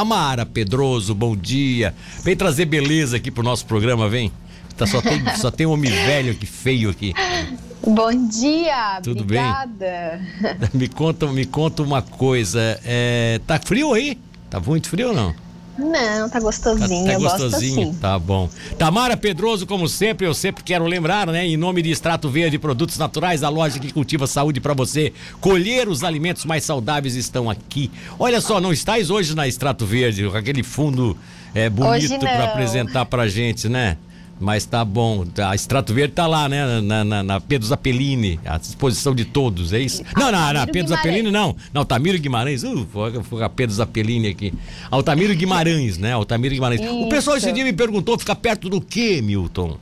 Tamara Pedroso, bom dia. Vem trazer beleza aqui pro nosso programa, vem. Tá, só, tem, só tem homem velho aqui, feio aqui. Bom dia, Tudo obrigada. bem? Me conta, me conta uma coisa. É, tá frio aí? Tá muito frio ou não? Não, tá gostosinho, tá eu gostosinho, gosto assim. tá bom. Tamara Pedroso, como sempre, eu sempre quero lembrar, né? Em nome de Extrato Verde Produtos Naturais, a loja que cultiva saúde para você. Colher os alimentos mais saudáveis estão aqui. Olha só, não estáis hoje na Extrato Verde, com aquele fundo é, bonito para apresentar pra gente, né? Mas tá bom, a Extrato Verde tá lá, né? Na, na, na Pedro Zappellini, à disposição de todos, é isso? Não, não, não, Altamiro Pedro Zappellini Guimarães. não. Não, Altamiro Guimarães, uh, foi, a Pedro Zappellini aqui. Altamiro Guimarães, né? Altamiro Guimarães. O pessoal esse Isso. dia me perguntou, fica perto do quê, Milton?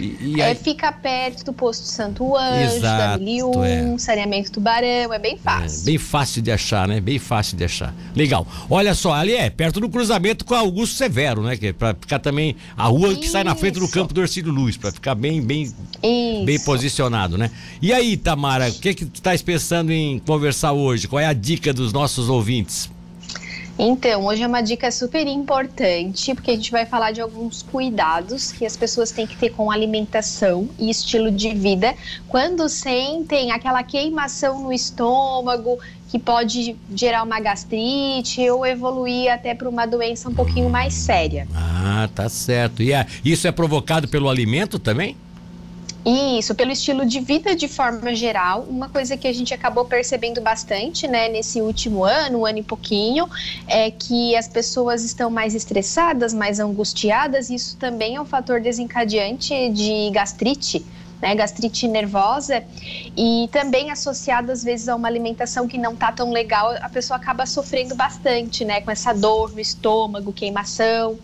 E, e É, aí, fica perto do posto Santo Anjo, Exato, da 1001, é. saneamento tubarão, é bem é, fácil. bem fácil de achar, né? Bem fácil de achar. Legal. Olha só, ali é perto do cruzamento com Augusto Severo, né? Que é pra ficar também a rua que sai na frente do Isso. campo do Ercílio Luz, pra ficar bem, bem, Isso. bem posicionado, né? E aí, Tamara, o que que tu estás pensando em conversar hoje? Qual é a dica dos nossos ouvintes? Então, hoje é uma dica super importante, porque a gente vai falar de alguns cuidados que as pessoas têm que ter com alimentação e estilo de vida quando sentem aquela queimação no estômago que pode gerar uma gastrite ou evoluir até para uma doença um pouquinho mais séria. Ah, tá certo. E é- isso é provocado pelo alimento também? Isso, pelo estilo de vida de forma geral, uma coisa que a gente acabou percebendo bastante, né, nesse último ano, um ano e pouquinho, é que as pessoas estão mais estressadas, mais angustiadas, e isso também é um fator desencadeante de gastrite, né, gastrite nervosa, e também associado às vezes a uma alimentação que não tá tão legal, a pessoa acaba sofrendo bastante, né, com essa dor no estômago, queimação.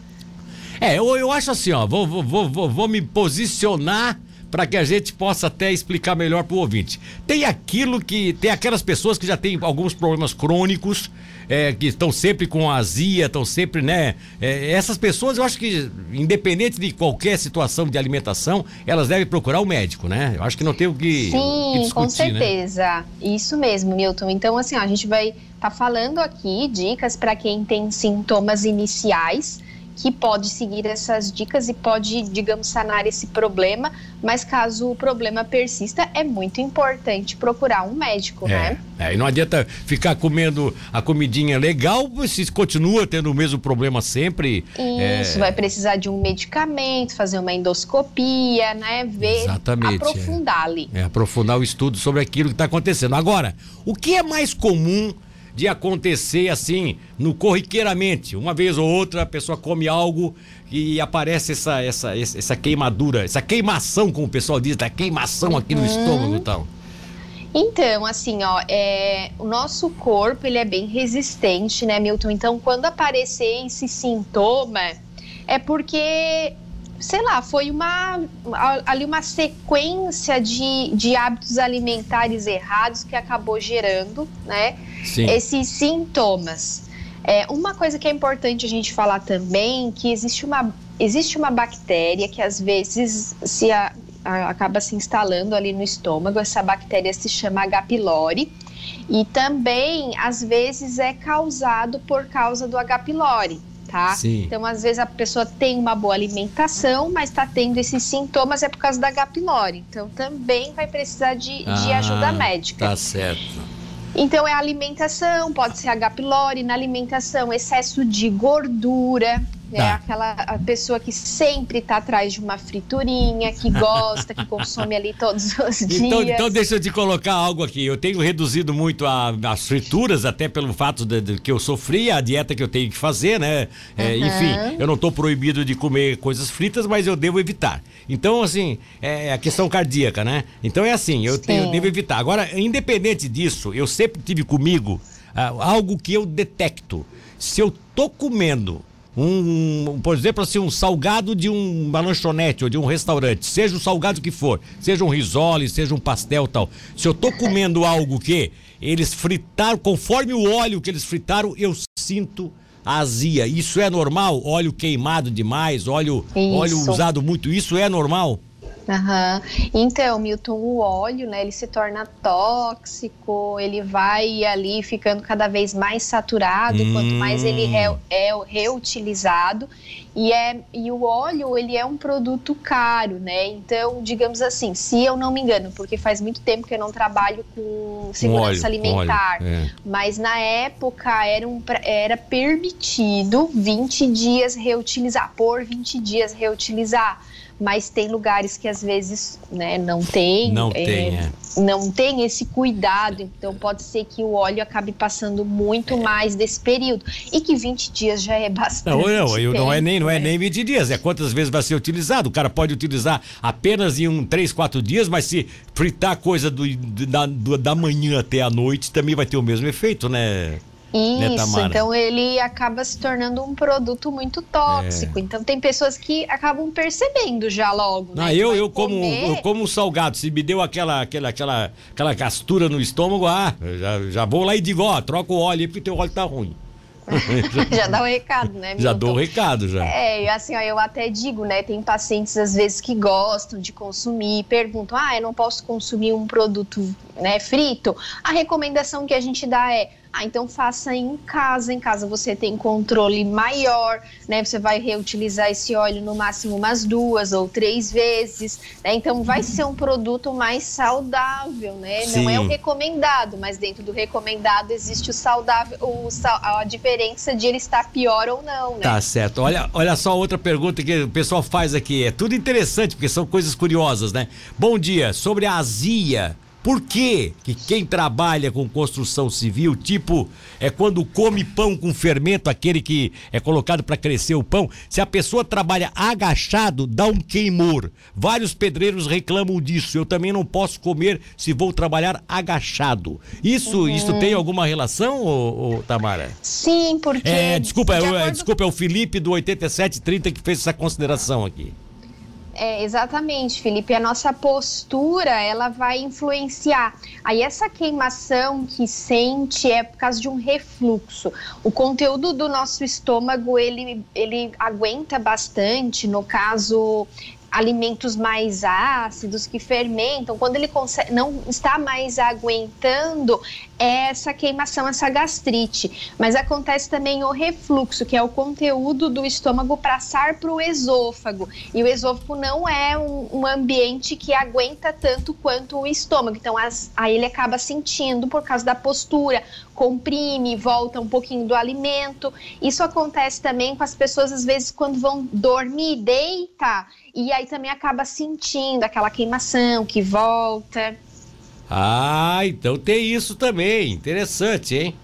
É, eu, eu acho assim, ó, vou, vou, vou, vou, vou me posicionar para que a gente possa até explicar melhor pro ouvinte. Tem aquilo que. Tem aquelas pessoas que já têm alguns problemas crônicos, é, que estão sempre com azia, estão sempre, né? é, essas pessoas, eu acho que, independente de qualquer situação de alimentação, elas devem procurar o médico, né? Eu acho que não tem o que, o que Sim, discutir, com né? certeza. Isso mesmo, Milton. Então, assim, ó, a gente vai estar falando aqui dicas para quem tem sintomas iniciais, que pode seguir essas dicas e pode, digamos, sanar esse problema. Mas caso o problema persista, é muito importante procurar um médico, né? É, é, e não adianta ficar comendo a comidinha legal, se continua tendo o mesmo problema sempre. Isso, é, vai precisar de um medicamento, fazer uma endoscopia, né? Ver, Exatamente, é. aprofundar ali. É, aprofundar o estudo sobre aquilo que está acontecendo. Agora, o que é mais comum de acontecer assim, no corriqueiramente? Uma vez ou outra a pessoa come algo e aparece essa, essa, essa queimadura, essa queimação, como o pessoal diz, da queimação aqui no Uhum. estômago e tal. Então, assim, ó, é, o nosso corpo ele é bem resistente, né, Milton? Então, quando aparecer esse sintoma, é porque, sei lá, foi uma ali uma sequência de, de hábitos alimentares errados que acabou gerando, né, Sim. esses sintomas. É, uma coisa que é importante a gente falar também, que existe uma, existe uma bactéria que às vezes se a- a- acaba se instalando ali no estômago, essa bactéria se chama H. pylori, e também às vezes é causado por causa do H. pylori, tá? Sim. Então, às vezes a pessoa tem uma boa alimentação, mas está tendo esses sintomas é por causa da H. pylori. Então, também vai precisar de, de Ah, ajuda médica. Tá certo. Então é alimentação, pode ser H. pylori, na alimentação excesso de gordura, é Tá. aquela a pessoa que sempre está atrás de uma friturinha, que gosta, que consome ali todos os dias. Então, então deixa eu te colocar algo aqui. Eu tenho reduzido muito a- as frituras, até pelo fato de, de que eu sofri, a dieta que eu tenho que fazer, né? É, Uhum. Enfim, eu não estou proibido de comer coisas fritas, mas eu devo evitar. Então, assim, é a questão cardíaca, né? Então é assim, eu, tenho- eu devo evitar. Agora, independente disso, eu sempre tive comigo ah, algo que eu detecto. Se eu tô comendo um, por exemplo, assim, um salgado de um- uma lanchonete ou de um restaurante, seja o salgado que for, seja um risole, seja um pastel e tal. Se eu tô comendo algo que eles fritaram, conforme o óleo que eles fritaram, eu sinto azia. Isso é normal? Óleo queimado demais, óleo, Isso. óleo usado muito, isso é normal? Uhum. Então, Milton, o óleo, né, ele se torna tóxico, ele vai ali ficando cada vez mais saturado, hum. quanto mais ele é, é reutilizado. E, é, e o óleo, ele é um produto caro, né? Então, digamos assim, se eu não me engano, porque faz muito tempo que eu não trabalho com segurança óleo, alimentar, óleo, é. mas na época era, um, era permitido 20 dias reutilizar, por 20 dias reutilizar mas tem lugares que às vezes né, não tem, não, é, tem é. não tem esse cuidado, então pode ser que o óleo acabe passando muito é. mais desse período e que 20 dias já é bastante. Não, não, não é nem não é nem 20 dias, é quantas vezes vai ser utilizado. O cara pode utilizar apenas em um 3, 4 dias, mas se fritar coisa do, da, do, da manhã até a noite também vai ter o mesmo efeito, né? Isso, né, então ele acaba se tornando um produto muito tóxico. É. Então tem pessoas que acabam percebendo já logo. Né, eu, eu, como, eu como um salgado, se me deu aquela, aquela, aquela, aquela gastura no estômago, ah, já, já vou lá e digo, ó, troca o óleo aí porque teu óleo tá ruim. já dá o um recado, né? Milton? Já dou o um recado, já. É, assim, ó, eu até digo, né? Tem pacientes, às vezes, que gostam de consumir, perguntam, ah, eu não posso consumir um produto né, frito. A recomendação que a gente dá é ah, então faça em casa. Em casa você tem controle maior, né? Você vai reutilizar esse óleo no máximo umas duas ou três vezes, né? Então vai ser um produto mais saudável, né? Sim. Não é o recomendado, mas dentro do recomendado existe o saudável, o, a diferença de ele estar pior ou não, né? Tá certo. Olha, olha só outra pergunta que o pessoal faz aqui. É tudo interessante, porque são coisas curiosas, né? Bom dia. Sobre a azia por que que quem trabalha com construção civil, tipo, é quando come pão com fermento, aquele que é colocado para crescer o pão, se a pessoa trabalha agachado, dá um queimor. Vários pedreiros reclamam disso. Eu também não posso comer se vou trabalhar agachado. Isso, uhum. isso tem alguma relação, ô, ô, Tamara? Sim, porque. É, desculpa, de é, acordo... desculpa, é o Felipe do 8730 que fez essa consideração aqui. É, exatamente, Felipe. A nossa postura, ela vai influenciar. Aí essa queimação que sente é por causa de um refluxo. O conteúdo do nosso estômago, ele, ele aguenta bastante. No caso, alimentos mais ácidos que fermentam, quando ele consegue, não está mais aguentando essa queimação, essa gastrite. Mas acontece também o refluxo, que é o conteúdo do estômago passar para o esôfago. E o esôfago não é um, um, ambiente que aguenta tanto quanto o estômago. Então, as, aí ele acaba sentindo por causa da postura, comprime, volta um pouquinho do alimento. Isso acontece também com as pessoas, às vezes, quando vão dormir, deita, e aí também acaba sentindo aquela queimação que volta. Ah, então tem isso também. Interessante, hein?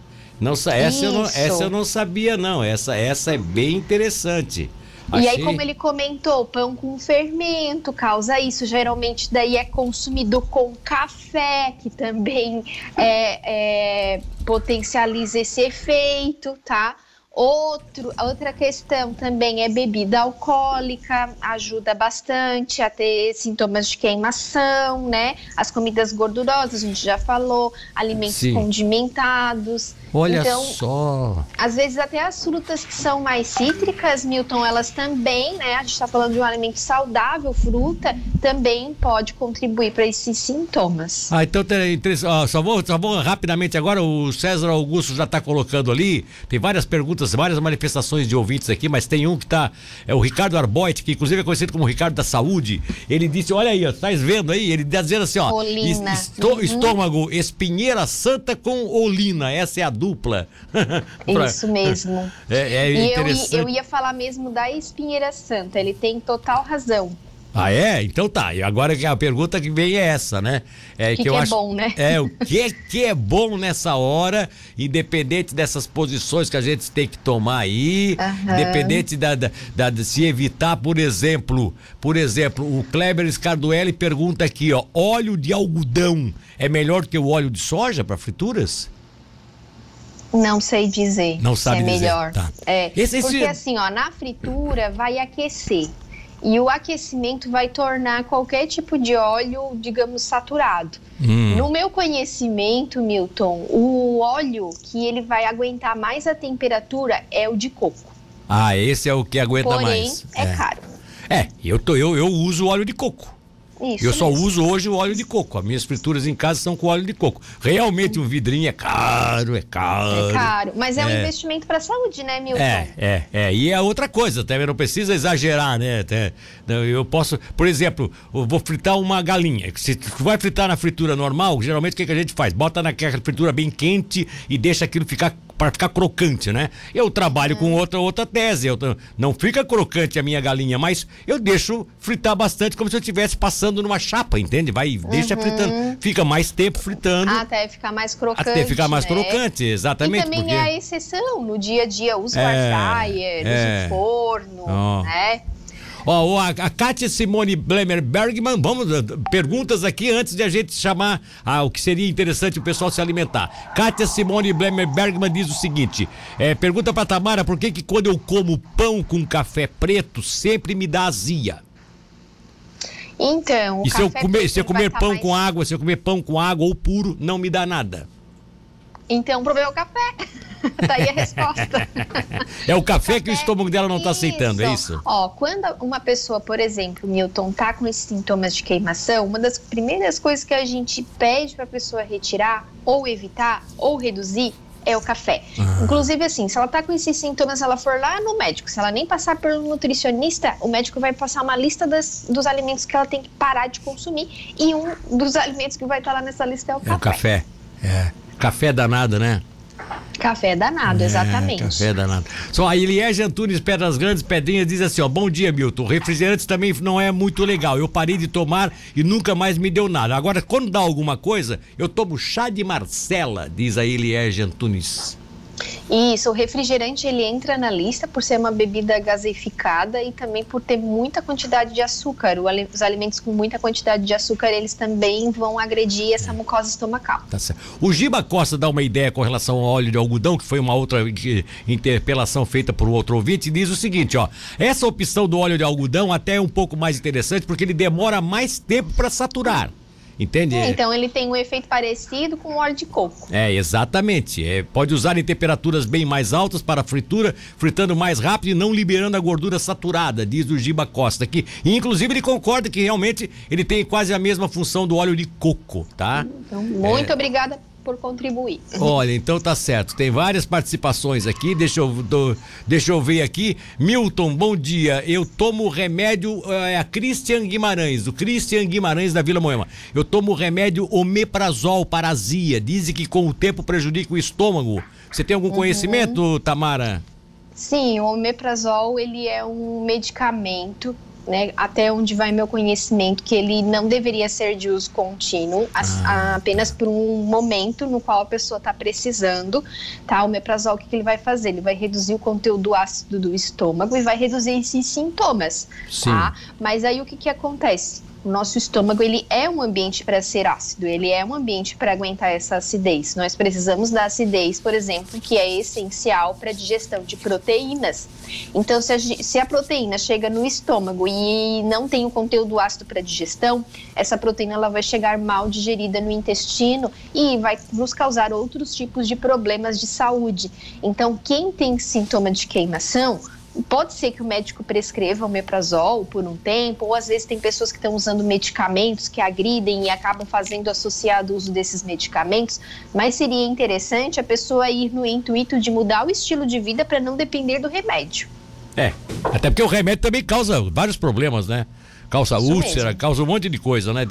Não, essa, eu não, essa eu não sabia, não. Essa, essa é bem interessante. Achei... E aí, como ele comentou, pão com fermento causa isso. Geralmente, daí é consumido com café, que também é, é, potencializa esse efeito, tá? Outro, outra questão também é bebida alcoólica, ajuda bastante a ter sintomas de queimação, né? As comidas gordurosas, a gente já falou, alimentos Sim. condimentados. Olha então, só. Às vezes até as frutas que são mais cítricas, Milton, elas também, né? A gente está falando de um alimento saudável, fruta, também pode contribuir para esses sintomas. Ah, então tem, só, vou, só vou rapidamente agora, o César Augusto já está colocando ali, tem várias perguntas, várias manifestações de ouvintes aqui, mas tem um que está, é o Ricardo Arboit, que inclusive é conhecido como Ricardo da Saúde, ele disse, olha aí, ó, tá vendo aí? Ele está dizendo assim, ó, estô, uhum. estômago, espinheira santa com olina, essa é a dupla. pra... Isso mesmo. É, é e eu, eu ia falar mesmo da espinheira santa, ele tem total razão. Ah, é? Então tá. E agora a pergunta que vem é essa, né? É que, que, que eu é acho, bom, né? É, o que, que é bom nessa hora, independente dessas posições que a gente tem que tomar aí, uhum. independente da, da, da, de se evitar, por exemplo, por exemplo, o Kleber Scarduelli pergunta aqui, ó, óleo de algodão é melhor que o óleo de soja para frituras? Não sei dizer. Não sabe se é dizer. melhor. Tá. É, esse, esse... Porque assim, ó, na fritura vai aquecer. E o aquecimento vai tornar qualquer tipo de óleo, digamos, saturado. Hum. No meu conhecimento, Milton, o óleo que ele vai aguentar mais a temperatura é o de coco. Ah, esse é o que aguenta Porém, mais. é, é caro. É, eu, tô, eu, eu uso óleo de coco. Isso eu só mesmo. uso hoje o óleo de coco. As minhas frituras em casa são com óleo de coco. Realmente um vidrinho é caro, é caro. É caro, mas é, é. um investimento para a saúde, né, Milton? É, é, é. E é outra coisa, também não precisa exagerar, né? Até, eu posso, por exemplo, eu vou fritar uma galinha. Se tu vai fritar na fritura normal, geralmente o que, que a gente faz? Bota naquela fritura bem quente e deixa aquilo ficar para ficar crocante, né? Eu trabalho com outra outra tese. Eu, não fica crocante a minha galinha, mas eu deixo fritar bastante como se eu estivesse passando numa chapa, entende? Vai, deixa uhum. fritando. Fica mais tempo fritando. Até ficar mais crocante. Até ficar mais né? crocante, exatamente. E também porque... é a exceção. No dia a dia, usa é, air fryer, é. forno, oh. né? Ó, a, a Kátia Simone Blemer Bergman, vamos, eh, perguntas aqui antes de a gente chamar ah, o que seria interessante o pessoal se alimentar. Kátia Simone Blemer Bergman diz o seguinte: é, pergunta pra Tamara por que, que quando eu como pão com café preto sempre me dá azia? Então, e se eu comer, se eu comer pão mais... com água, se eu comer pão com água ou puro, não me dá nada. Então o problema é o café. tá aí a resposta. é o café, o café que o estômago dela não está aceitando, é isso? Ó, quando uma pessoa, por exemplo, Milton, tá com esses sintomas de queimação, uma das primeiras coisas que a gente pede para a pessoa retirar, ou evitar, ou reduzir, é o café. Ah. Inclusive, assim, se ela tá com esses sintomas, ela for lá no médico, se ela nem passar pelo nutricionista, o médico vai passar uma lista das, dos alimentos que ela tem que parar de consumir. E um dos alimentos que vai estar tá lá nessa lista é o é café. É o café. É. Café danado, né? Café danado, é, exatamente. Café danado. Só a Eliege Antunes Pedras Grandes Pedrinhas diz assim, ó, bom dia, Milton. Refrigerantes também não é muito legal. Eu parei de tomar e nunca mais me deu nada. Agora, quando dá alguma coisa, eu tomo chá de Marcela, diz a Eliege Antunes. Isso, o refrigerante ele entra na lista por ser uma bebida gaseificada e também por ter muita quantidade de açúcar. Os alimentos com muita quantidade de açúcar, eles também vão agredir essa mucosa estomacal. Tá certo. O Giba Costa dá uma ideia com relação ao óleo de algodão, que foi uma outra interpelação feita por um outro ouvinte, e diz o seguinte, ó, essa opção do óleo de algodão até é um pouco mais interessante porque ele demora mais tempo para saturar. Entende? É, então ele tem um efeito parecido com o óleo de coco. É, exatamente. É, pode usar em temperaturas bem mais altas para fritura, fritando mais rápido e não liberando a gordura saturada, diz o Giba Costa aqui. E, inclusive ele concorda que realmente ele tem quase a mesma função do óleo de coco, tá? Então, muito é... obrigada por contribuir. Olha, então tá certo. Tem várias participações aqui. Deixa eu, do, deixa eu ver aqui. Milton, bom dia. Eu tomo remédio. É a Christian Guimarães, o Christian Guimarães da Vila Moema. Eu tomo remédio omeprazol para azia. Dizem que com o tempo prejudica o estômago. Você tem algum uhum. conhecimento, Tamara? Sim, o omeprazol ele é um medicamento né, até onde vai meu conhecimento, que ele não deveria ser de uso contínuo, ah. apenas por um momento no qual a pessoa está precisando, tá? O meprazol, o que, que, ele vai fazer? Ele vai reduzir o conteúdo ácido do estômago e vai reduzir esses sintomas, Sim. tá? Mas aí o que, que acontece? O nosso estômago ele é um ambiente para ser ácido, ele é um ambiente para aguentar essa acidez. Nós precisamos da acidez, por exemplo, que é essencial para a digestão de proteínas. Então, se a, se a, proteína chega no estômago e não tem o conteúdo ácido para digestão, essa proteína ela vai chegar mal digerida no intestino e vai nos causar outros tipos de problemas de saúde. Então, quem tem sintoma de queimação Pode ser que o médico prescreva o meprazol por um tempo, ou às vezes tem pessoas que estão usando medicamentos que agridem e acabam fazendo associado o uso desses medicamentos, mas seria interessante a pessoa ir no intuito de mudar o estilo de vida para não depender do remédio. É, até porque o remédio também causa vários problemas, né? Causa Isso úlcera, mesmo. causa um monte de coisa, né?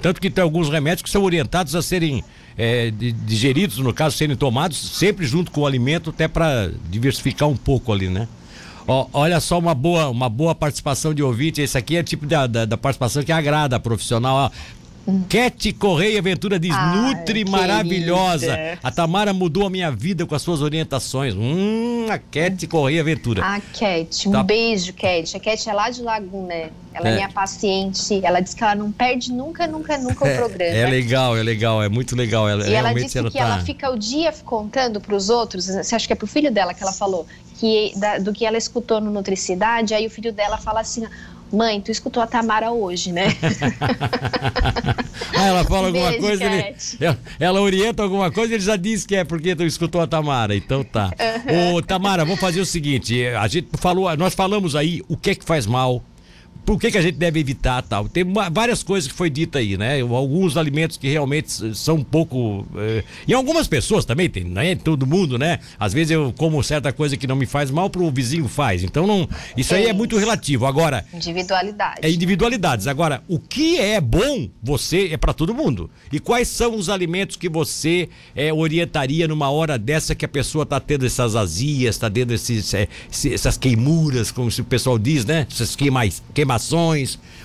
Tanto que tem alguns remédios que são orientados a serem é, digeridos, no caso, serem tomados sempre junto com o alimento, até para diversificar um pouco ali, né? Ó, olha só uma boa, uma boa participação de ouvinte. Esse aqui é tipo da, da, da participação que agrada a profissional. Ó. Cat Correia Ventura diz: Ai, Nutri maravilhosa. A Tamara mudou a minha vida com as suas orientações. Hum, a Cat Correia Ventura. A Cat, um tá. beijo, Cat. A Cat é lá de Laguna. Ela é. é. minha paciente. Ela diz que ela não perde nunca, nunca, nunca é, o programa. É legal, é legal, é muito legal. Ela, e ela disse ela que tá... ela fica o dia contando para os outros. Você acha que é pro filho dela que ela falou? Que, da, do que ela escutou no Nutricidade. Aí o filho dela fala assim Mãe, tu escutou a Tamara hoje, né? ah, ela fala alguma Beijo, coisa, ele, ela, ela, orienta alguma coisa, ele já diz que é porque tu escutou a Tamara. Então tá. Uhum. Ô, Tamara, vamos fazer o seguinte: a gente falou, nós falamos aí o que é que faz mal. Por que, que a gente deve evitar tal. Tem uma, várias coisas que foi dita aí, né? Alguns alimentos que realmente são um pouco. Eh, e algumas pessoas também, tem, não é todo mundo, né? Às vezes eu como certa coisa que não me faz mal, pro vizinho faz. Então não. Isso aí é muito relativo. Agora. Individualidade. É individualidades. Agora, o que é bom, você é para todo mundo. E quais são os alimentos que você é, orientaria numa hora dessa que a pessoa está tendo essas azias, está tendo esses, é, essas queimuras, como o pessoal diz, né? Essas queimais,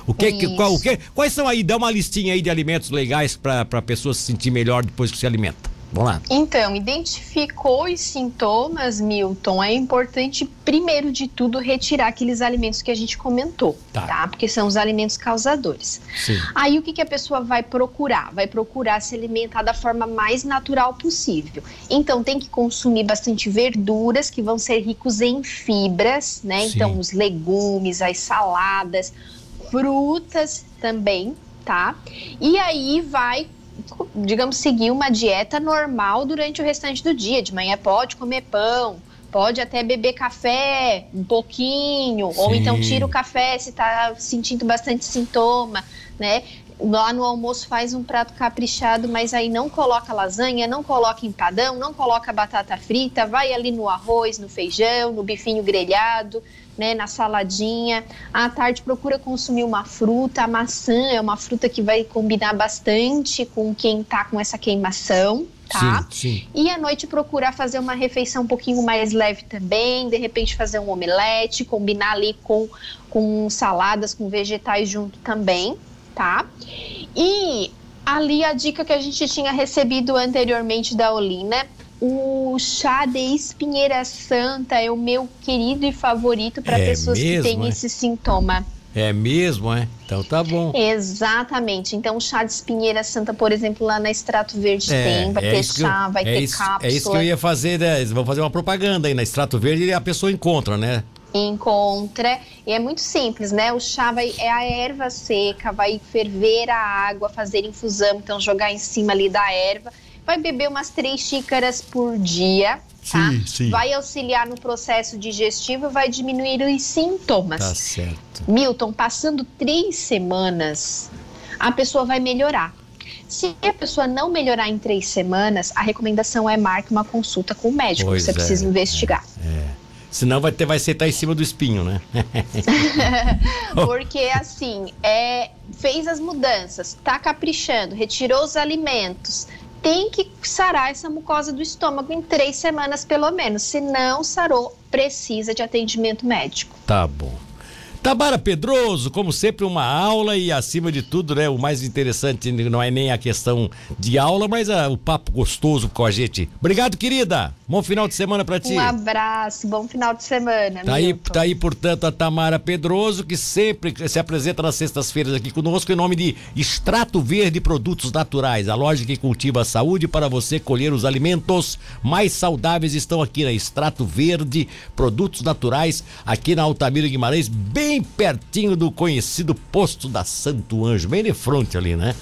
O que, que, qual, o que, quais são aí? Dá uma listinha aí de alimentos legais para a pessoa se sentir melhor depois que se alimenta. Vamos lá. Então, identificou os sintomas, Milton, é importante, primeiro de tudo, retirar aqueles alimentos que a gente comentou, tá? tá? Porque são os alimentos causadores. Sim. Aí o que, que a pessoa vai procurar? Vai procurar se alimentar da forma mais natural possível. Então, tem que consumir bastante verduras, que vão ser ricos em fibras, né? Sim. Então, os legumes, as saladas, frutas também, tá? E aí vai digamos, seguir uma dieta normal durante o restante do dia. De manhã pode comer pão, pode até beber café um pouquinho, Sim. ou então tira o café se está sentindo bastante sintoma, né? Lá no almoço faz um prato caprichado, mas aí não coloca lasanha, não coloca empadão, não coloca batata frita, vai ali no arroz, no feijão, no bifinho grelhado, né, na saladinha. À tarde procura consumir uma fruta, a maçã é uma fruta que vai combinar bastante com quem tá com essa queimação. Tá? Sim, sim. E à noite procurar fazer uma refeição um pouquinho mais leve também, de repente fazer um omelete, combinar ali com, com saladas, com vegetais junto também, tá? E ali a dica que a gente tinha recebido anteriormente da Olina o chá de espinheira santa é o meu querido e favorito para é pessoas mesmo, que têm é? esse sintoma. É mesmo, é? Então tá bom. Exatamente. Então, o chá de espinheira santa, por exemplo, lá na Extrato Verde é, tem, vai é ter chá, eu, vai é ter isso, cápsula. É isso que eu ia fazer, né? Vão fazer uma propaganda aí na Extrato Verde e a pessoa encontra, né? Encontra. E é muito simples, né? O chá vai, é a erva seca, vai ferver a água, fazer infusão, então jogar em cima ali da erva vai beber umas três xícaras por dia. Tá? Sim, sim. Vai auxiliar no processo digestivo, vai diminuir os sintomas. Tá certo. Milton, passando três semanas, a pessoa vai melhorar. Se a pessoa não melhorar em três semanas, a recomendação é marque uma consulta com o médico. Pois você é, precisa investigar. É, é. Senão vai ter, vai sentar em cima do espinho, né? Porque assim, é, fez as mudanças, tá caprichando, retirou os alimentos, tem que sarar essa mucosa do estômago em três semanas pelo menos. Se não sarou, precisa de atendimento médico. Tá bom. Tabara Pedroso, como sempre, uma aula e acima de tudo, né? O mais interessante não é nem a questão de aula, mas a, o papo gostoso com a gente. Obrigado, querida. Bom final de semana para ti. Um abraço, bom final de semana. Tá aí, tá aí, portanto, a Tamara Pedroso, que sempre se apresenta nas sextas-feiras aqui conosco em nome de Extrato Verde Produtos Naturais, a loja que cultiva a saúde para você colher os alimentos mais saudáveis estão aqui na Extrato Verde Produtos Naturais, aqui na Altamira Guimarães, bem pertinho do conhecido posto da Santo Anjo, bem de frente ali, né?